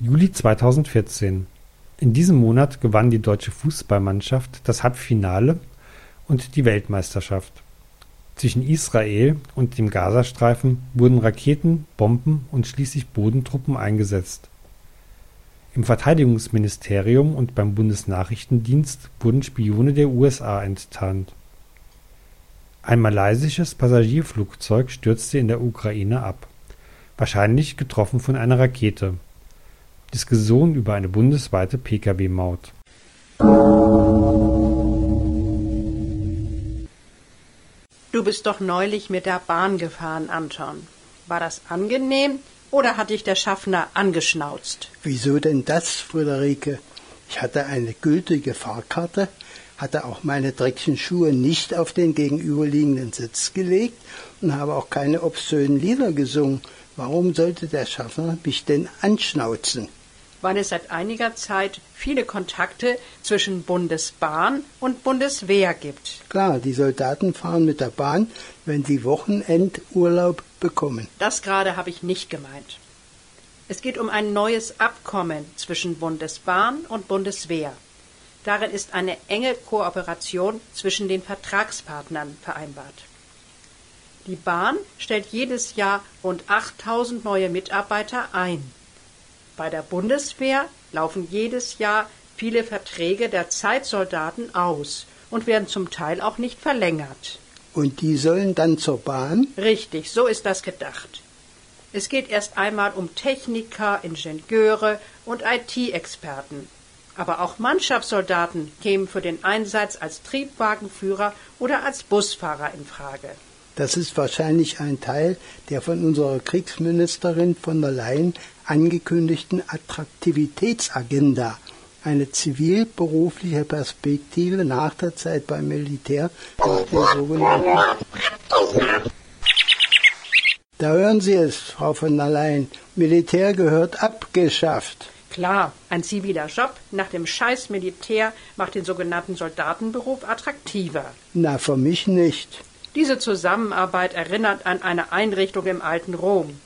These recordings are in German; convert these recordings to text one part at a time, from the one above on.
Juli 2014. In diesem Monat gewann die deutsche Fußballmannschaft das Halbfinale und die Weltmeisterschaft. Zwischen Israel und dem Gazastreifen wurden Raketen, Bomben und schließlich Bodentruppen eingesetzt. Im Verteidigungsministerium und beim Bundesnachrichtendienst wurden Spione der USA enttarnt. Ein malaysisches Passagierflugzeug stürzte in der Ukraine ab, wahrscheinlich getroffen von einer Rakete. Diskussion über eine bundesweite Pkw-Maut. Du bist doch neulich mit der Bahn gefahren, Anton. War das angenehm oder hat dich der Schaffner angeschnauzt? Wieso denn das, Friederike? Ich hatte eine gültige Fahrkarte, hatte auch meine dreckigen Schuhe nicht auf den gegenüberliegenden Sitz gelegt und habe auch keine obszönen Lieder gesungen. Warum sollte der Schaffner mich denn anschnauzen? Weil es seit einiger Zeit viele Kontakte zwischen Bundesbahn und Bundeswehr gibt. Klar, die Soldaten fahren mit der Bahn, wenn sie Wochenendurlaub bekommen. Das gerade habe ich nicht gemeint. Es geht um ein neues Abkommen zwischen Bundesbahn und Bundeswehr. Darin ist eine enge Kooperation zwischen den Vertragspartnern vereinbart. Die Bahn stellt jedes Jahr rund 8000 neue Mitarbeiter ein. Bei der Bundeswehr laufen jedes Jahr viele Verträge der Zeitsoldaten aus und werden zum Teil auch nicht verlängert. Und die sollen dann zur Bahn? Richtig, so ist das gedacht. Es geht erst einmal um Techniker, Ingenieure und IT-Experten. Aber auch Mannschaftssoldaten kämen für den Einsatz als Triebwagenführer oder als Busfahrer in Frage. Das ist wahrscheinlich ein Teil der von unserer Kriegsministerin von der Leyen angekündigten Attraktivitätsagenda, eine zivilberufliche Perspektive nach der Zeit beim Militär nach der sogenannten Da hören Sie es, Frau von der Leyen. Militär gehört abgeschafft. Klar, ein ziviler Job nach dem Scheiß Militär macht den sogenannten Soldatenberuf attraktiver. Na, für mich nicht. Diese Zusammenarbeit erinnert an eine Einrichtung im alten Rom.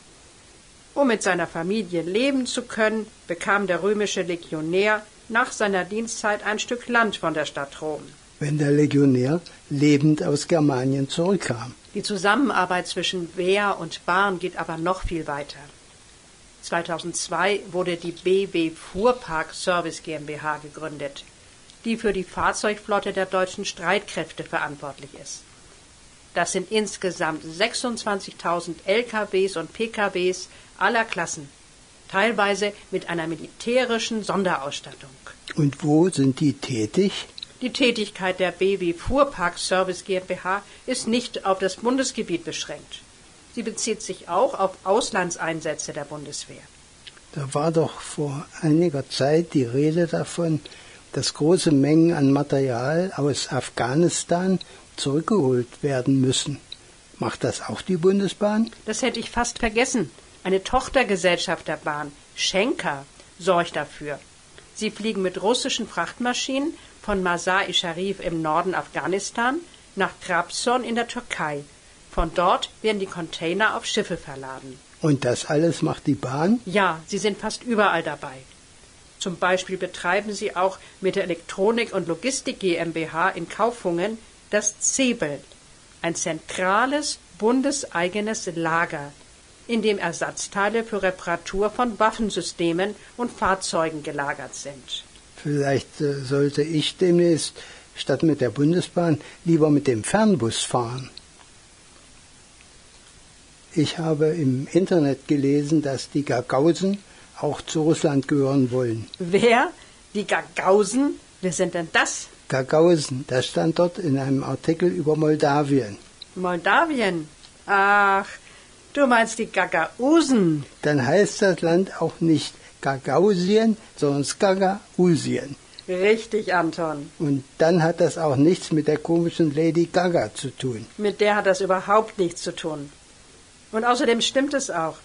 Um mit seiner Familie leben zu können, bekam der römische Legionär nach seiner Dienstzeit ein Stück Land von der Stadt Rom. Wenn der Legionär lebend aus Germanien zurückkam. Die Zusammenarbeit zwischen Wehr und Bahn geht aber noch viel weiter. 2002 wurde die BW Fuhrpark Service GmbH gegründet, die für die Fahrzeugflotte der deutschen Streitkräfte verantwortlich ist. Das sind insgesamt 26.000 LKWs und PKWs aller Klassen, teilweise mit einer militärischen Sonderausstattung. Und wo sind die tätig? Die Tätigkeit der BW Fuhrpark Service GmbH ist nicht auf das Bundesgebiet beschränkt. Sie bezieht sich auch auf Auslandseinsätze der Bundeswehr. Da war doch vor einiger Zeit die Rede davon, dass große Mengen an Material aus Afghanistan zurückgeholt werden müssen. Macht das auch die Bundesbahn? Das hätte ich fast vergessen. Eine Tochtergesellschaft der Bahn, Schenker, sorgt dafür. Sie fliegen mit russischen Frachtmaschinen von Masar-i Sharif im Norden Afghanistan nach Trabzon in der Türkei. Von dort werden die Container auf Schiffe verladen. Und das alles macht die Bahn? Ja, sie sind fast überall dabei. Zum Beispiel betreiben sie auch mit der Elektronik und Logistik GmbH in Kaufungen das Zebel, ein zentrales bundeseigenes Lager, in dem Ersatzteile für Reparatur von Waffensystemen und Fahrzeugen gelagert sind. Vielleicht äh, sollte ich demnächst statt mit der Bundesbahn lieber mit dem Fernbus fahren. Ich habe im Internet gelesen, dass die Gagausen auch zu Russland gehören wollen. Wer? Die Gagausen? Wer sind denn das? Gagausen, das stand dort in einem Artikel über Moldawien. Moldawien? Ach, du meinst die Gagausen. Dann heißt das Land auch nicht Gagausien, sondern Skagausien. Richtig, Anton. Und dann hat das auch nichts mit der komischen Lady Gaga zu tun. Mit der hat das überhaupt nichts zu tun. Und außerdem stimmt es auch.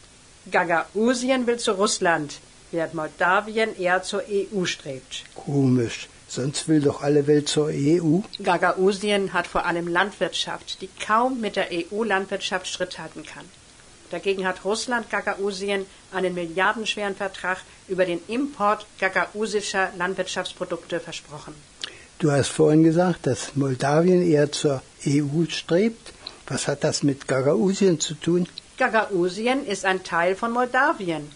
Gagausien will zu Russland, während Moldawien eher zur EU strebt. Komisch. Sonst will doch alle Welt zur EU. Gagausien hat vor allem Landwirtschaft, die kaum mit der EU-Landwirtschaft Schritt halten kann. Dagegen hat Russland Gagausien einen milliardenschweren Vertrag über den Import gagausischer Landwirtschaftsprodukte versprochen. Du hast vorhin gesagt, dass Moldawien eher zur EU strebt. Was hat das mit Gagausien zu tun? Gagausien ist ein Teil von Moldawien,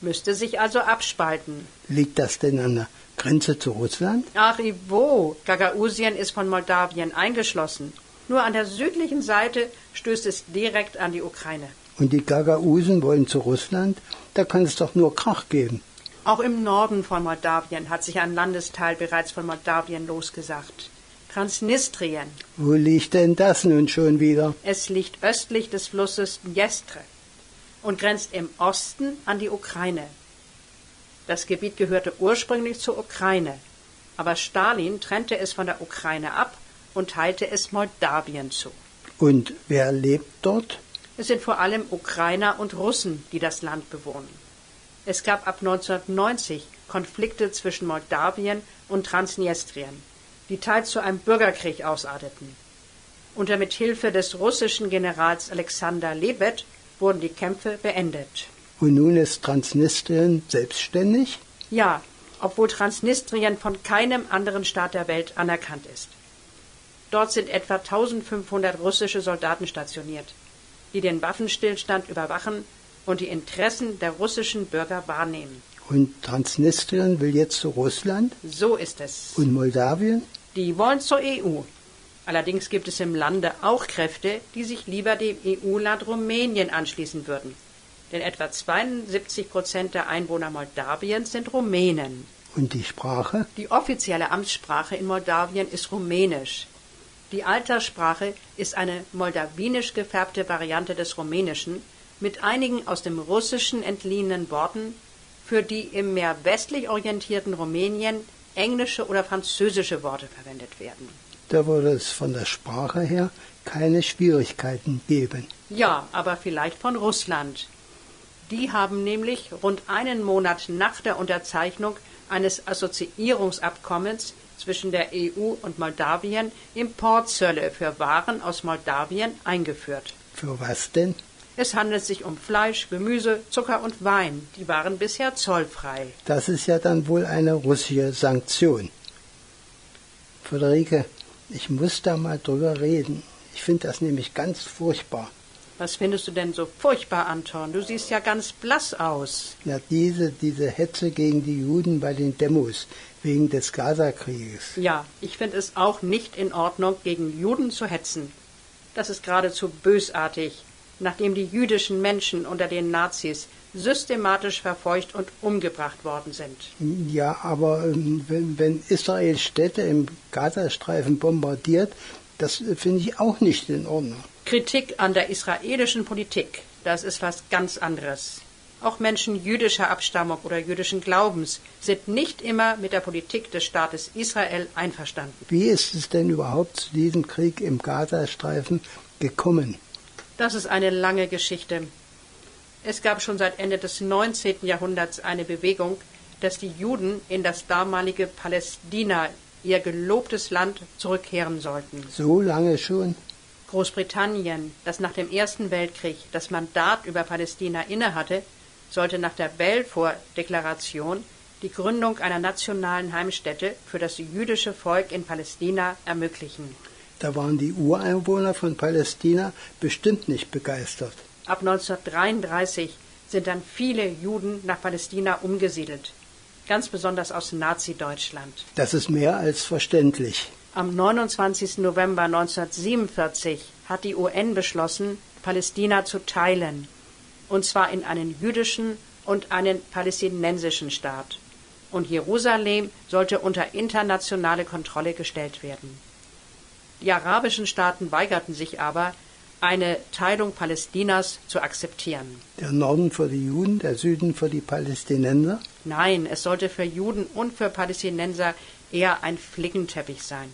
müsste sich also abspalten. Liegt das denn an der Grenze zu Russland? Ach, wo? Gagausien ist von Moldawien eingeschlossen. Nur an der südlichen Seite stößt es direkt an die Ukraine. Und die Gagausen wollen zu Russland? Da kann es doch nur Krach geben. Auch im Norden von Moldawien hat sich ein Landesteil bereits von Moldawien losgesagt. Transnistrien. Wo liegt denn das nun schon wieder? Es liegt östlich des Flusses Dniestre und grenzt im Osten an die Ukraine. Das Gebiet gehörte ursprünglich zur Ukraine, aber Stalin trennte es von der Ukraine ab und teilte es Moldawien zu. Und wer lebt dort? Es sind vor allem Ukrainer und Russen, die das Land bewohnen. Es gab ab 1990 Konflikte zwischen Moldawien und Transnistrien, die teils zu einem Bürgerkrieg ausarteten. Unter Mithilfe des russischen Generals Alexander Lebed wurden die Kämpfe beendet. Und nun ist Transnistrien selbstständig? Ja, obwohl Transnistrien von keinem anderen Staat der Welt anerkannt ist. Dort sind etwa 1500 russische Soldaten stationiert, die den Waffenstillstand überwachen und die Interessen der russischen Bürger wahrnehmen. Und Transnistrien will jetzt zu Russland? So ist es. Und Moldawien? Die wollen zur EU. Allerdings gibt es im Lande auch Kräfte, die sich lieber dem EU-Land Rumänien anschließen würden. Denn etwa 72 Prozent der Einwohner Moldawiens sind Rumänen. Und die Sprache? Die offizielle Amtssprache in Moldawien ist Rumänisch. Die Alterssprache ist eine moldawinisch gefärbte Variante des Rumänischen, mit einigen aus dem Russischen entliehenen Worten, für die im mehr westlich orientierten Rumänien englische oder französische Worte verwendet werden. Da würde es von der Sprache her keine Schwierigkeiten geben. Ja, aber vielleicht von Russland. Die haben nämlich rund einen Monat nach der Unterzeichnung eines Assoziierungsabkommens zwischen der EU und Moldawien Importzölle für Waren aus Moldawien eingeführt. Für was denn? Es handelt sich um Fleisch, Gemüse, Zucker und Wein. Die waren bisher zollfrei. Das ist ja dann wohl eine russische Sanktion. Friederike, ich muss da mal drüber reden. Ich finde das nämlich ganz furchtbar. Was findest du denn so furchtbar, Anton? Du siehst ja ganz blass aus. Ja, diese, diese Hetze gegen die Juden bei den Demos wegen des Gazakrieges. Ja, ich finde es auch nicht in Ordnung, gegen Juden zu hetzen. Das ist geradezu bösartig nachdem die jüdischen Menschen unter den Nazis systematisch verfolgt und umgebracht worden sind. Ja, aber ähm, wenn, wenn Israel Städte im Gazastreifen bombardiert, das äh, finde ich auch nicht in Ordnung. Kritik an der israelischen Politik, das ist was ganz anderes. Auch Menschen jüdischer Abstammung oder jüdischen Glaubens sind nicht immer mit der Politik des Staates Israel einverstanden. Wie ist es denn überhaupt zu diesem Krieg im Gazastreifen gekommen? Das ist eine lange Geschichte. Es gab schon seit Ende des 19. Jahrhunderts eine Bewegung, dass die Juden in das damalige Palästina, ihr gelobtes Land, zurückkehren sollten. So lange schon? Großbritannien, das nach dem Ersten Weltkrieg das Mandat über Palästina innehatte, sollte nach der Balfour-Deklaration die Gründung einer nationalen Heimstätte für das jüdische Volk in Palästina ermöglichen. Da waren die Ureinwohner von Palästina bestimmt nicht begeistert. Ab 1933 sind dann viele Juden nach Palästina umgesiedelt, ganz besonders aus Nazi-Deutschland. Das ist mehr als verständlich. Am 29. November 1947 hat die UN beschlossen, Palästina zu teilen, und zwar in einen jüdischen und einen palästinensischen Staat. Und Jerusalem sollte unter internationale Kontrolle gestellt werden. Die arabischen Staaten weigerten sich aber, eine Teilung Palästinas zu akzeptieren. Der Norden für die Juden, der Süden für die Palästinenser? Nein, es sollte für Juden und für Palästinenser eher ein Flickenteppich sein.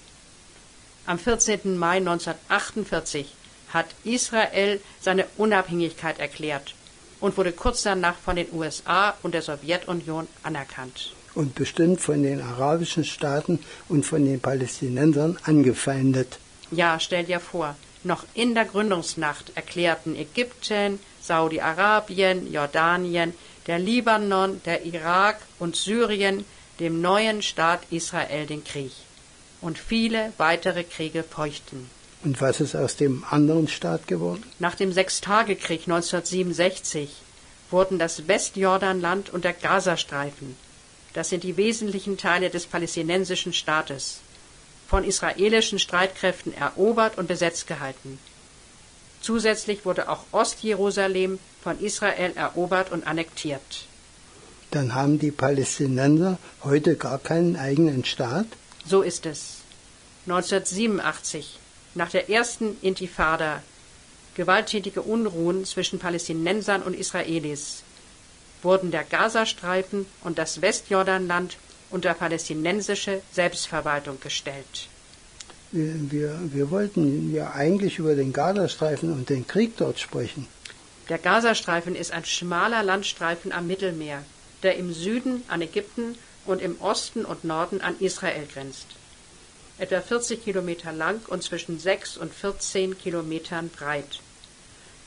Am 14. Mai 1948 hat Israel seine Unabhängigkeit erklärt und wurde kurz danach von den USA und der Sowjetunion anerkannt und bestimmt von den arabischen Staaten und von den Palästinensern angefeindet. Ja, stell dir vor, noch in der Gründungsnacht erklärten Ägypten, Saudi-Arabien, Jordanien, der Libanon, der Irak und Syrien dem neuen Staat Israel den Krieg. Und viele weitere Kriege feuchten. Und was ist aus dem anderen Staat geworden? Nach dem Sechstagekrieg 1967 wurden das Westjordanland und der Gazastreifen, das sind die wesentlichen Teile des palästinensischen Staates, von israelischen Streitkräften erobert und besetzt gehalten. Zusätzlich wurde auch Ostjerusalem von Israel erobert und annektiert. Dann haben die Palästinenser heute gar keinen eigenen Staat? So ist es. 1987, nach der ersten Intifada, gewalttätige Unruhen zwischen Palästinensern und Israelis, wurden der Gazastreifen und das Westjordanland unter palästinensische Selbstverwaltung gestellt. Wir, wir, wollten ja eigentlich über den Gazastreifen und den Krieg dort sprechen. Der Gazastreifen ist ein schmaler Landstreifen am Mittelmeer, der im Süden an Ägypten und im Osten und Norden an Israel grenzt. Etwa 40 Kilometer lang und zwischen 6 und 14 Kilometern breit.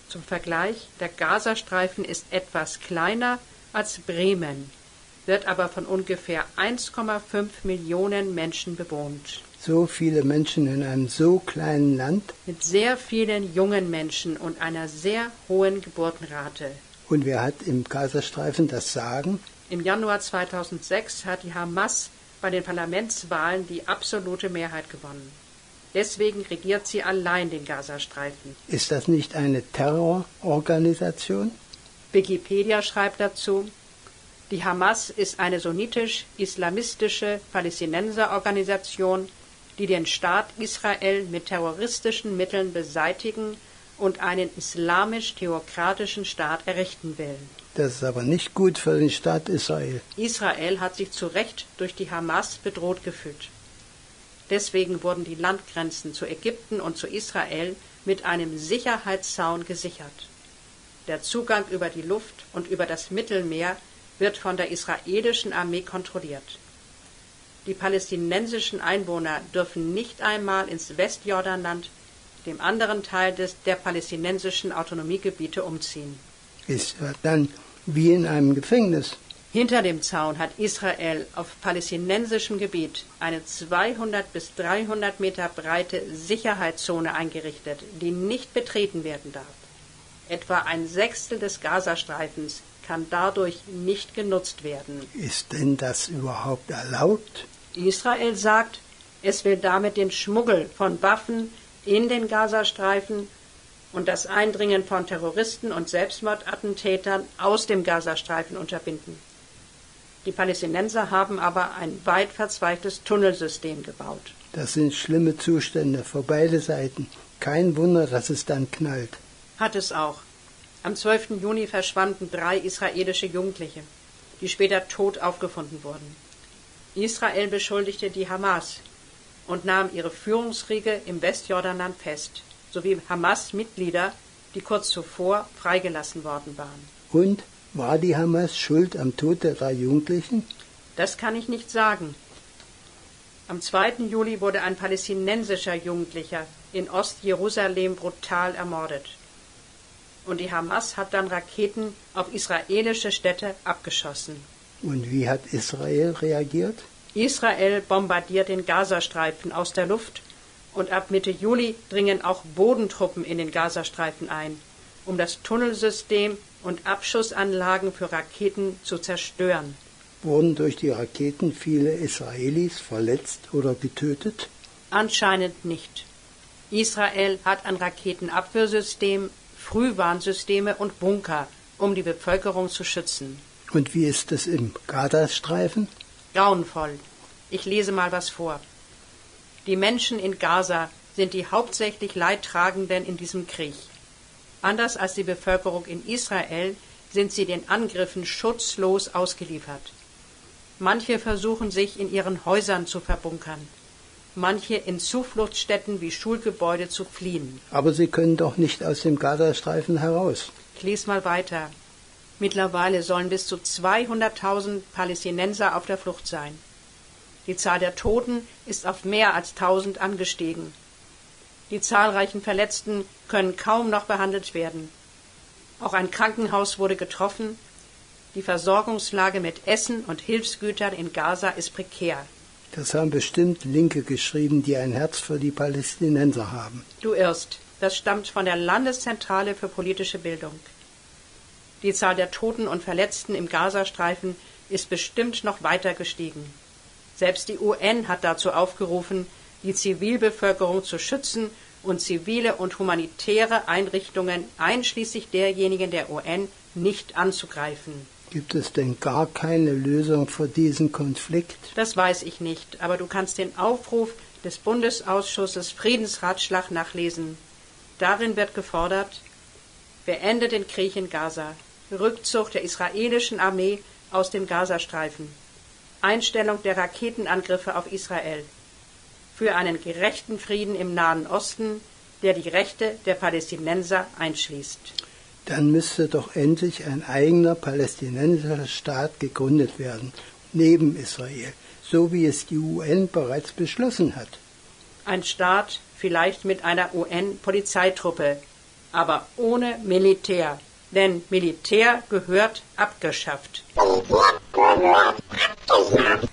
Zum Vergleich, der Gazastreifen ist etwas kleiner als Bremen, wird aber von ungefähr 1,5 Millionen Menschen bewohnt. So viele Menschen in einem so kleinen Land. Mit sehr vielen jungen Menschen und einer sehr hohen Geburtenrate. Und wer hat im Gazastreifen das Sagen? Im Januar 2006 hat die Hamas bei den Parlamentswahlen die absolute Mehrheit gewonnen. Deswegen regiert sie allein den Gazastreifen. Ist das nicht eine Terrororganisation? Wikipedia schreibt dazu, die Hamas ist eine sunnitisch-islamistische Palästinenserorganisation, die den Staat Israel mit terroristischen Mitteln beseitigen und einen islamisch-theokratischen Staat errichten will. Das ist aber nicht gut für den Staat Israel. Israel hat sich zu Recht durch die Hamas bedroht gefühlt. Deswegen wurden die Landgrenzen zu Ägypten und zu Israel mit einem Sicherheitszaun gesichert. Der Zugang über die Luft und über das Mittelmeer wird von der israelischen Armee kontrolliert. Die palästinensischen Einwohner dürfen nicht einmal ins Westjordanland, dem anderen Teil des, der palästinensischen Autonomiegebiete, umziehen. Ist dann wie in einem Gefängnis. Hinter dem Zaun hat Israel auf palästinensischem Gebiet eine 200 bis 300 Meter breite Sicherheitszone eingerichtet, die nicht betreten werden darf. Etwa ein Sechstel des Gazastreifens kann dadurch nicht genutzt werden. Ist denn das überhaupt erlaubt? Israel sagt, es will damit den Schmuggel von Waffen in den Gazastreifen und das Eindringen von Terroristen und Selbstmordattentätern aus dem Gazastreifen unterbinden. Die Palästinenser haben aber ein weit verzweigtes Tunnelsystem gebaut. Das sind schlimme Zustände für beide Seiten. Kein Wunder, dass es dann knallt. Hat es auch. Am 12. Juni verschwanden drei israelische Jugendliche, die später tot aufgefunden wurden. Israel beschuldigte die Hamas und nahm ihre Führungsriege im Westjordanland fest, sowie Hamas-Mitglieder, die kurz zuvor freigelassen worden waren. Und war die Hamas schuld am Tod der drei Jugendlichen? Das kann ich nicht sagen. Am 2. Juli wurde ein palästinensischer Jugendlicher in Ostjerusalem brutal ermordet. Und die Hamas hat dann Raketen auf israelische Städte abgeschossen. Und wie hat Israel reagiert? Israel bombardiert den Gazastreifen aus der Luft und ab Mitte Juli dringen auch Bodentruppen in den Gazastreifen ein, um das Tunnelsystem und Abschussanlagen für Raketen zu zerstören. Wurden durch die Raketen viele Israelis verletzt oder getötet? Anscheinend nicht. Israel hat ein Raketenabwehrsystem, Frühwarnsysteme und Bunker, um die Bevölkerung zu schützen. Und wie ist es im Gazastreifen? Grauenvoll. Ich lese mal was vor. Die Menschen in Gaza sind die hauptsächlich Leidtragenden in diesem Krieg. Anders als die Bevölkerung in Israel sind sie den Angriffen schutzlos ausgeliefert. Manche versuchen sich in ihren Häusern zu verbunkern, manche in Zufluchtsstätten wie Schulgebäude zu fliehen. Aber sie können doch nicht aus dem Gazastreifen heraus. Ich lese mal weiter. Mittlerweile sollen bis zu 200.000 Palästinenser auf der Flucht sein. Die Zahl der Toten ist auf mehr als 1000 angestiegen. Die zahlreichen Verletzten können kaum noch behandelt werden. Auch ein Krankenhaus wurde getroffen. Die Versorgungslage mit Essen und Hilfsgütern in Gaza ist prekär. Das haben bestimmt Linke geschrieben, die ein Herz für die Palästinenser haben. Du irrst. Das stammt von der Landeszentrale für politische Bildung. Die Zahl der Toten und Verletzten im Gazastreifen ist bestimmt noch weiter gestiegen. Selbst die UN hat dazu aufgerufen, die Zivilbevölkerung zu schützen und zivile und humanitäre Einrichtungen einschließlich derjenigen der UN nicht anzugreifen. Gibt es denn gar keine Lösung für diesen Konflikt? Das weiß ich nicht, aber du kannst den Aufruf des Bundesausschusses Friedensratschlag nachlesen. Darin wird gefordert, beende den Krieg in Gaza, Rückzug der israelischen Armee aus dem Gazastreifen, Einstellung der Raketenangriffe auf Israel, für einen gerechten Frieden im Nahen Osten, der die Rechte der Palästinenser einschließt. Dann müsste doch endlich ein eigener palästinensischer Staat gegründet werden, neben Israel, so wie es die UN bereits beschlossen hat. Ein Staat vielleicht mit einer UN-Polizeitruppe, aber ohne Militär. Denn Militär gehört abgeschafft. Militär gehört abgeschafft.